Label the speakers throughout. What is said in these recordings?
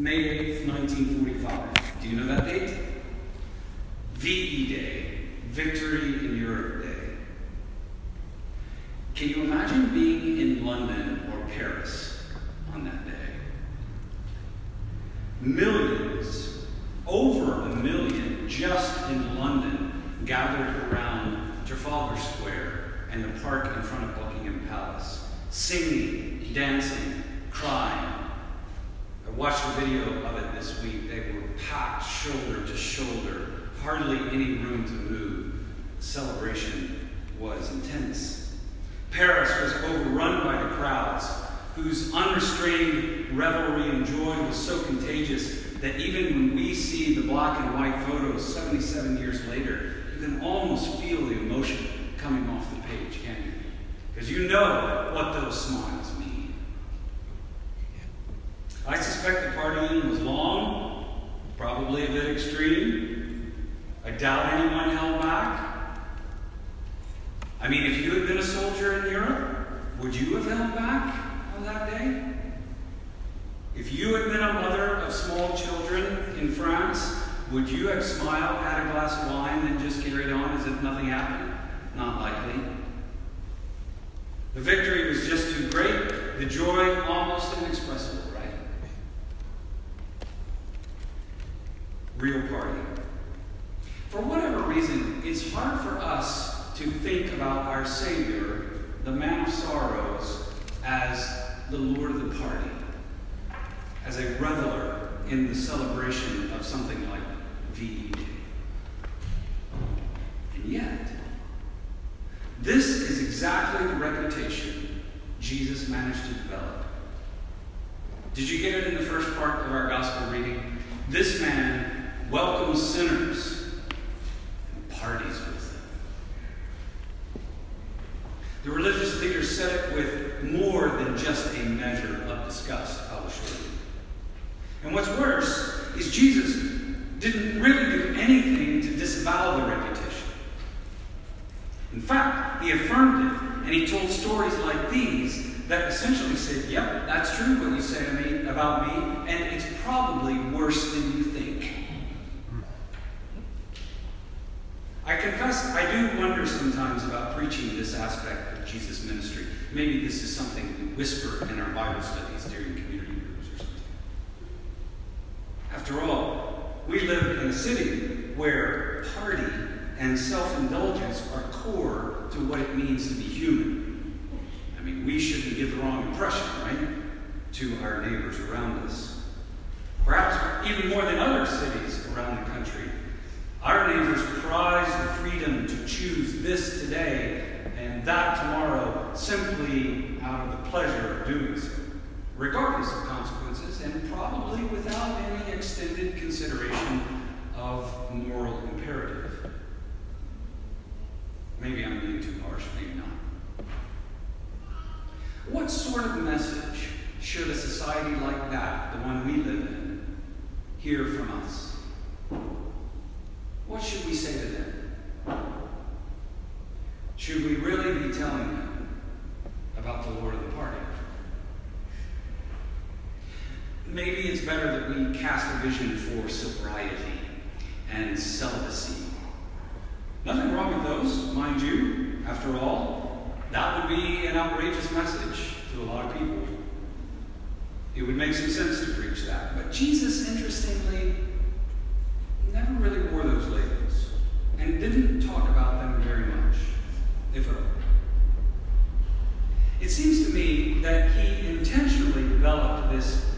Speaker 1: May 8th, 1945. Do you know that date? VE Day, Victory in Europe Day. Can you imagine being in London or Paris on that day? Millions, over a million, just in London, gathered around Trafalgar Square and the park in front of Buckingham Palace, singing, dancing, crying. Watched a video of it this week. They were packed shoulder to shoulder, hardly any room to move. The celebration was intense. Paris was overrun by the crowds, whose unrestrained revelry and joy was so contagious that even when we see the black and white photos 77 years later, you can almost feel the emotion coming off the page, can't you? Because you know what those smiles mean. I suspect the partying was long, probably a bit extreme. I doubt anyone held back. I mean, if you had been a soldier in Europe, would you have held back on that day? If you had been a mother of small children in France, would you have smiled, had a glass of wine, and just carried on as if nothing happened? Not likely. The victory was just too great, the joy almost inexpressible, right? Real party. For whatever reason, it's hard for us to think about our Savior, the man of sorrows, as the Lord of the party, as a reveler in the celebration of something like VE Day. And yet, this is exactly the reputation Jesus managed to develop. Did you get it in the first part of our gospel reading? This man welcomes sinners and parties with them. The religious leaders said it with more than just a measure of disgust, I'll assure you. And what's worse is Jesus didn't really do anything to disavow the reputation. In fact, he affirmed it, and he told stories like these that essentially said, Yep, that's true what you say to me about me, and it's probably worse than you I do wonder sometimes about preaching this aspect of Jesus' ministry. Maybe this is something we whisper in our Bible studies during community groups or something. After all, we live in a city where party and self indulgence are core to what it means to be human. I mean, we shouldn't give the wrong impression, right, to our neighbors around us. Perhaps even more than other cities around the country, our neighbors prize the freedom to choose this today and that tomorrow simply out of the pleasure of doing so, regardless of consequences and probably without any extended consideration of moral imperative. Maybe I'm being too harsh, maybe not. What sort of message should a society like that, the one we live in, hear from us? What should we say to them? Should we really be telling them about the Lord of the party? Maybe it's better that we cast a vision for sobriety and celibacy. Nothing wrong with those, mind you. After all, that would be an outrageous message to a lot of people. It would make some sense to preach that. But Jesus, interestingly, never really wore those labels and didn't talk about them very much, if at all. It seems to me that he intentionally developed this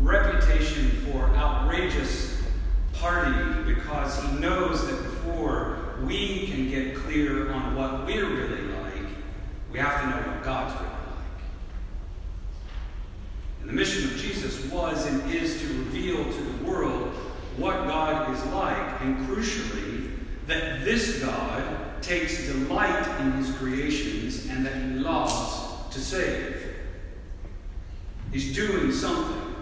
Speaker 1: reputation for outrageous party because he knows that before we can get clear on what we're really like, we have to know what God's really like. And the mission of Jesus was and is to reveal to the world what God is like, and crucially, that this God takes delight in his creations and that he loves to save. He's doing something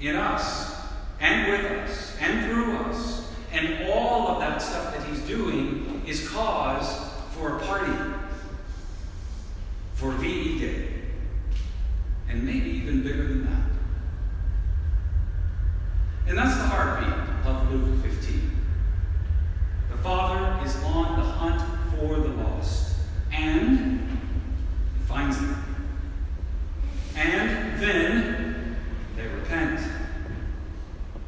Speaker 1: in us and with us and through us. And all of that stuff that he's doing is cause for a party, for VE Day, and maybe even bigger than that. And that's the heartbeat of Luke 15. The Father is on the hunt for the lost, and he finds them. And then they repent.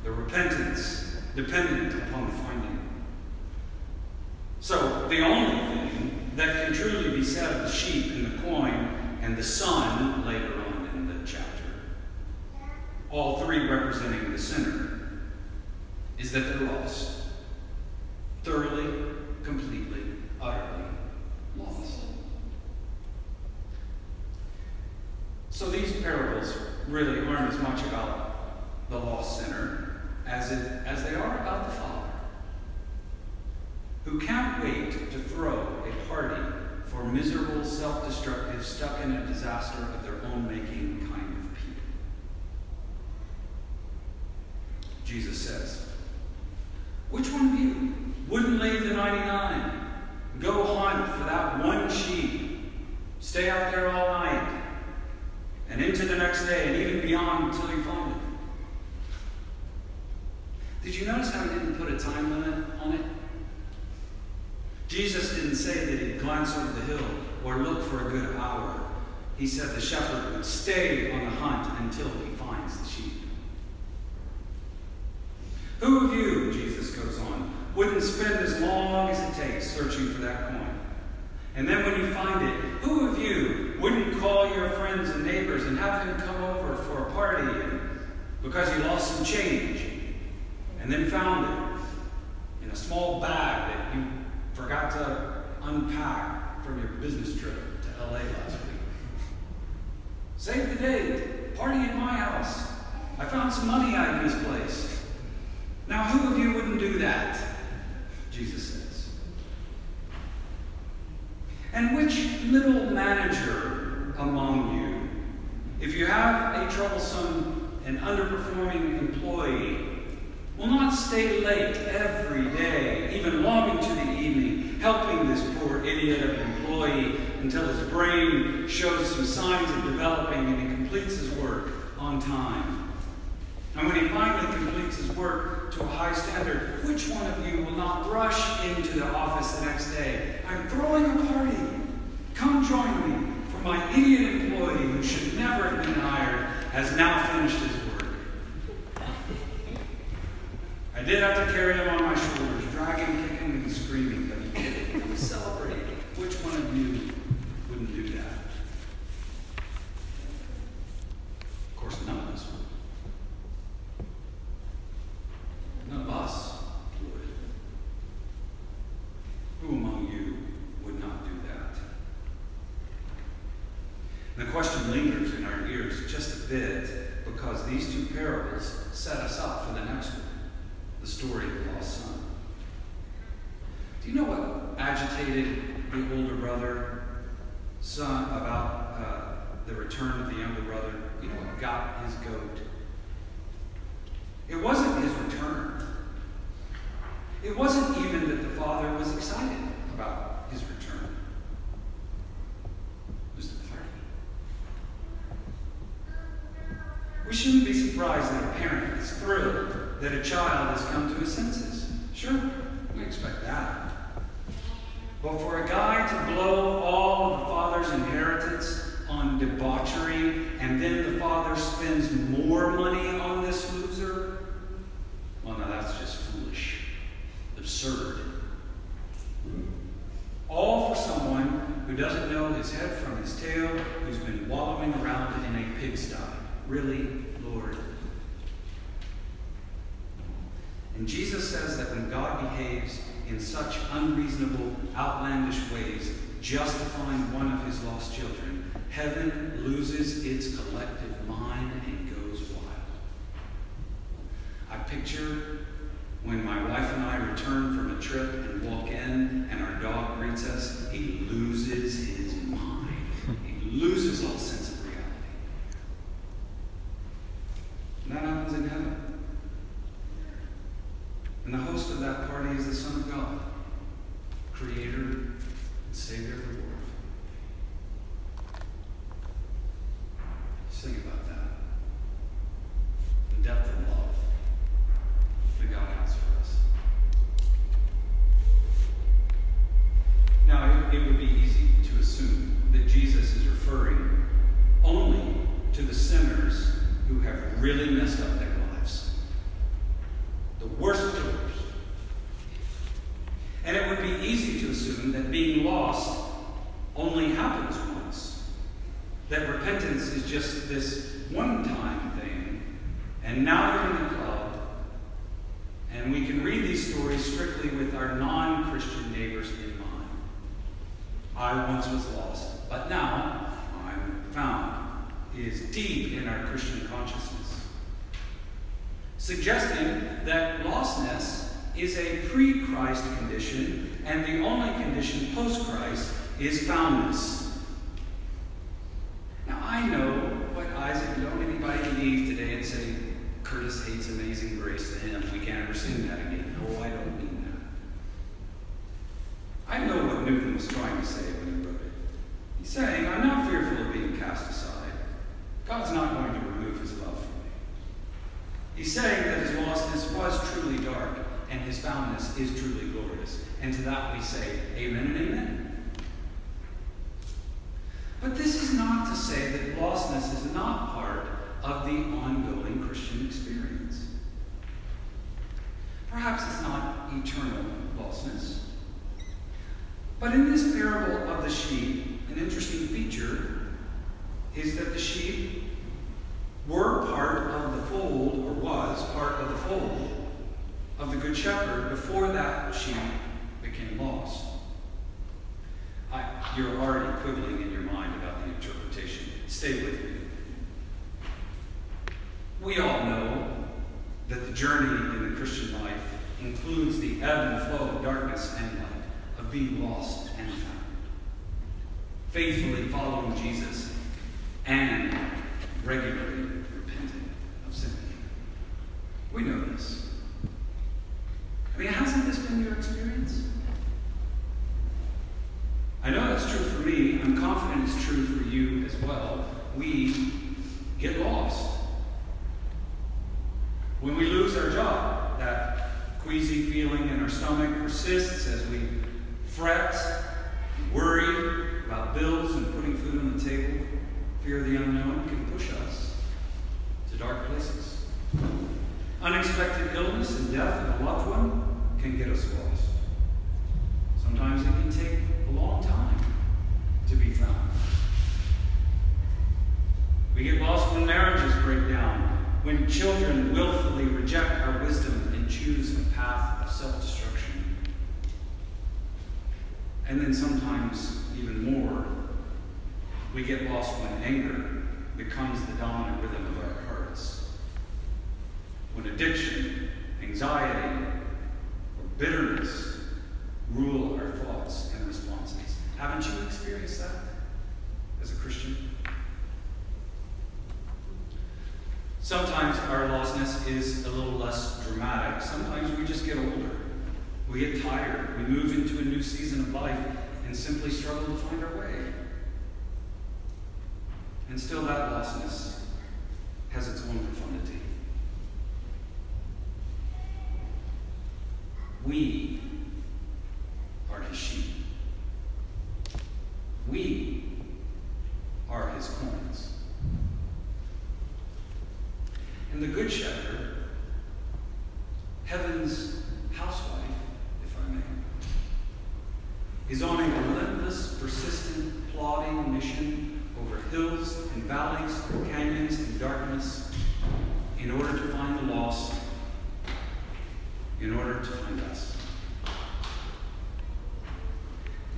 Speaker 1: The repentance dependent upon the finding. So, the only thing that can truly be said of the sheep and the coin and the son later on in the chapter, all three representing the sinner, is that they're lost. Thoroughly, completely, utterly lost. So these parables really aren't as much about the lost sinner as, it, as they are about the Father, who can't wait to throw a party for miserable, self destructive, stuck in a disaster of their own making kind of people. Jesus says, Which one of you wouldn't leave the 99, go hunt for that one sheep, stay out there all night, and into the next day, and even beyond until you find it? Did you notice how he didn't put a time limit on it? Jesus didn't say that he'd glance over the hill or look for a good hour. He said the shepherd would stay on the hunt until he finds the sheep. Who of you, wouldn't spend as long as it takes searching for that coin? And then when you find it, who of you wouldn't call your friends and neighbors and have them come over for a party because you lost some change and then found it in a small bag that you forgot to unpack from your business trip to LA last week? Save the date. Party at my house. I found some money I misplaced. Now, who of you wouldn't do that? Jesus says. And which middle manager among you, if you have a troublesome and underperforming employee, will not stay late every day, even long into the evening, helping this poor idiot of an employee until his brain shows some signs of developing and he completes his work on time? And when he finally completes his work to a high standard, which one of you will not rush into the office the next day? I'm throwing a party. Come join me, for my idiot employee who should never have been hired has now finished his work. I did have to carry him on my shoulders, dragging, kicking, and screaming, but he did it. He was celebrating. Which one of you wouldn't do that? Of course, none of us would. None of us would. Who among you would not do that? And the question lingers in our ears just a bit because these two parables set us up for the next one the story of the lost son. Do you know what agitated the older brother son about uh, the return of the younger brother? You know what got his goat? It wasn't his return. It wasn't even that the father was excited about his return. It was the party. We shouldn't be surprised that a parent is thrilled that a child has come to his senses. Sure, we expect that. But for a guy to blow all of the father's inheritance on debauchery and then the father spends more money on this loser, well, now that's just foolish, absurd. All for someone who doesn't know his head from his tail, who's been wallowing around in a pigsty. Really, Lord? And Jesus says that when God behaves in such unreasonable, outlandish ways, justifying one of his lost children, heaven loses its collective mind and goes wild. I picture when my wife and I return from a trip and walk in and our dog greets us, he loses his mind. He loses all sense of really messed up there. That lostness is a pre Christ condition, and the only condition post Christ is foundness. Now, I know what Isaac, don't anybody leave today and say, Curtis hates amazing grace to him. We can't ever sing that again. No, I don't mean that. I know what Newton was trying to say when he wrote it. He's saying, I'm not fearful of being cast aside. God's not going to remove his love from me. He's saying that lostness was truly dark and his foundness is truly glorious. And to that we say, Amen and Amen. But this is not to say that lostness is not part of the ongoing Christian experience. Perhaps it's not eternal lostness. But in this parable of the sheep, an interesting feature is that the sheep were part of the fold, or was part of the fold, of the Good Shepherd before that sheep became lost. I, you're already quibbling in your mind about the interpretation. Stay with me. We all know that the journey in the Christian life includes the ebb and flow of darkness and light, of being lost and found. Faithfully following Jesus and regularly. We know this. I mean, hasn't this been your experience? I know that's true for me. I'm confident it's true for you as well. We get lost. When we lose our job, that queasy feeling in our stomach persists as we fret, worry about bills and putting food on the table. Fear the unknown can push us to dark places. Unexpected illness and death of a loved one can get us lost. Sometimes it can take a long time to be found. We get lost when marriages break down, when children willfully reject our wisdom and choose a path of self destruction. And then sometimes, even more, we get lost when anger becomes the dominant rhythm of our hearts. When addiction, anxiety, or bitterness rule our thoughts and responses. Haven't you experienced that as a Christian? Sometimes our lostness is a little less dramatic. Sometimes we just get older. We get tired. We move into a new season of life and simply struggle to find our way. And still, that lostness has its own profundity. We are his sheep. We are his coins. And the Good Shepherd, heaven's housewife, if I may, is on a relentless, persistent, plodding mission over hills and valleys, canyons and darkness, in order to find the lost, in order to find us.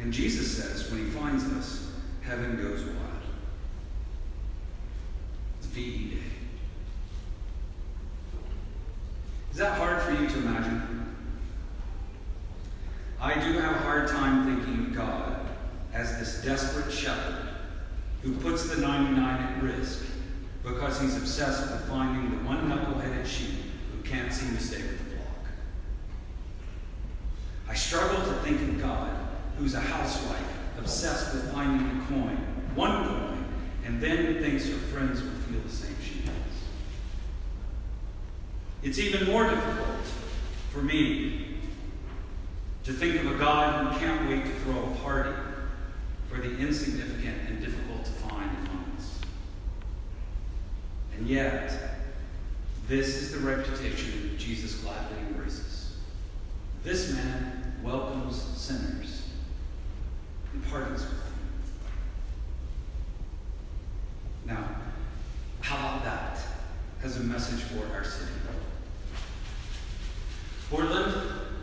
Speaker 1: And Jesus says, when he finds us, heaven goes wild. It's VE Day. Is that hard for you to imagine? I do have a hard time thinking of God as this desperate shepherd who puts the 99 at risk because he's obsessed with finding the one knuckle-headed sheep who can't seem to stay with. I struggle to think of God who's a housewife obsessed with finding a coin, one coin, and then thinks her friends will feel the same she does. It's even more difficult for me to think of a God who can't wait to throw a party for the insignificant and difficult to find among us. And yet, This is the reputation Jesus gladly embraces. This man welcomes sinners and pardons with them. Now, how about that as a message for our city? Portland,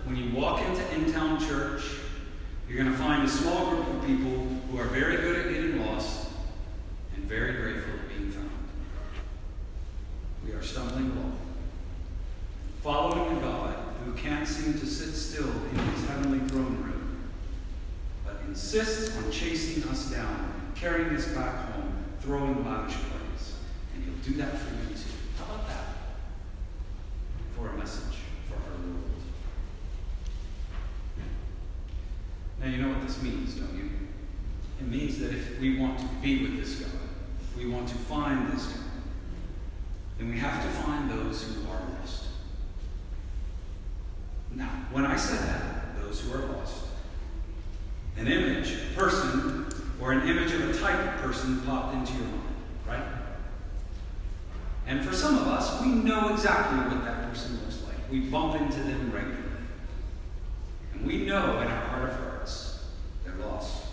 Speaker 1: when you walk into In Town Church, you're going to find a small group of people who are very good at getting lost and very grateful at being found. We are stumbling along, following a God who can't seem to sit still in his heavenly throne room, but insists on chasing us down, carrying us back home, throwing lavish parties. And he'll do that for you too. How about that? For a message for our world. Now, you know what this means, don't you? It means that if we want to be with this God, we want to find this God, then we have to find those who are lost. Now, when I said that, those who are lost, an image, person, or an image of a type of person popped into your mind, right? And for some of us, we know exactly what that person looks like. We bump into them regularly. And we know in our heart of hearts they're lost.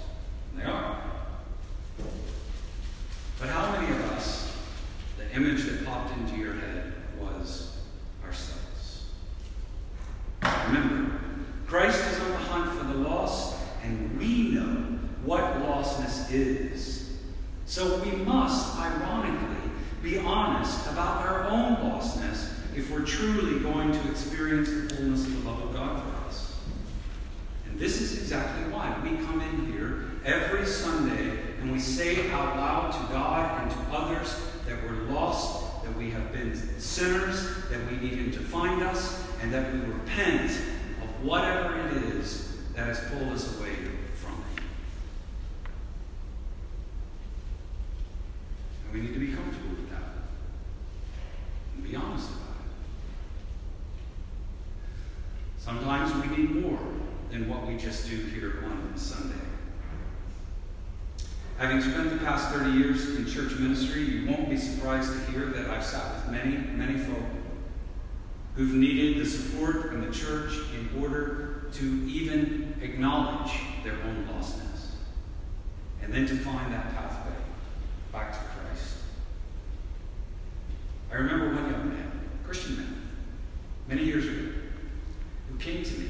Speaker 1: And they are. But how many of us, the image that popped into your head was ourselves? Remember, Christ is on the hunt for the lost, and we know what lostness is. So we must, ironically, be honest about our own lostness if we're truly going to experience the fullness of the love of God for us. And this is exactly why we come in here every Sunday and we say out loud to God and to others that we're lost, that we have been sinners, that we need Him to find us, and that we repent of whatever it is that has pulled us away from Him. And we need to be comfortable with that and be honest about it. Sometimes we need more than what we just do here on Sunday. Having spent the past 30 years in church ministry, you won't be surprised to hear that I've sat with many, many folk who've needed the support from the church in order to even acknowledge their own lostness and then to find that pathway back to Christ. I remember one young man, Christian man, many years ago, who came to me.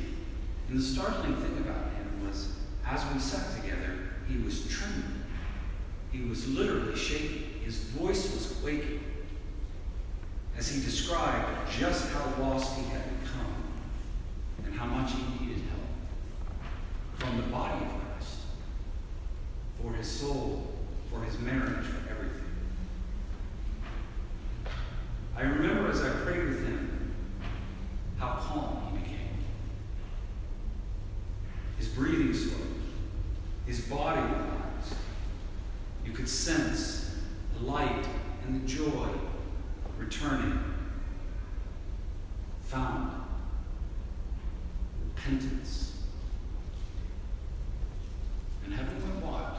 Speaker 1: And the startling thing about him was, as we sat together, he was trembling. He was literally shaking. His voice was quaking as he described just how lost he had become and how much he needed help from the body of Christ, for his soul, for his marriage, for everything. I remember as I prayed with him how calm he became. His breathing slowed, his body relaxed. You could sense the light and the joy returning, found, repentance. And heaven went wild.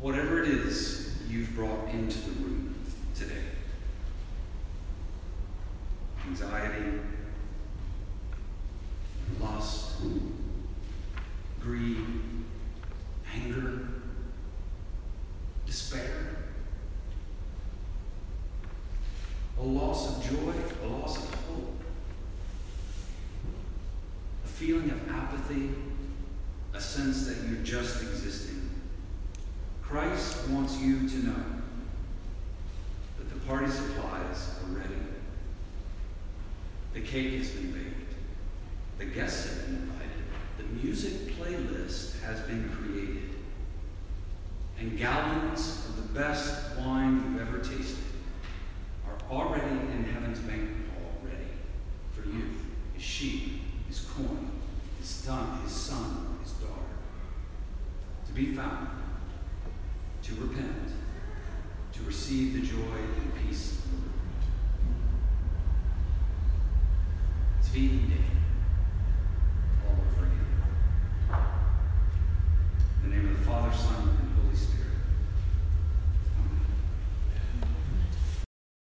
Speaker 1: Whatever it is you've brought into the room today anxiety, lust, greed, anger, despair, a loss of joy, a loss of hope, a feeling of apathy, a sense that you're just existing. Christ wants you to know that the party supplies are ready. The cake has been baked. The guests have been invited. The music playlist has been created. And gallons of the best wine you've ever tasted are already in heaven's banquet hall ready for you, his sheep, his coin, his son, his son, his daughter. To be found, to repent, to receive the joy and peace of the Lord. Feeding day.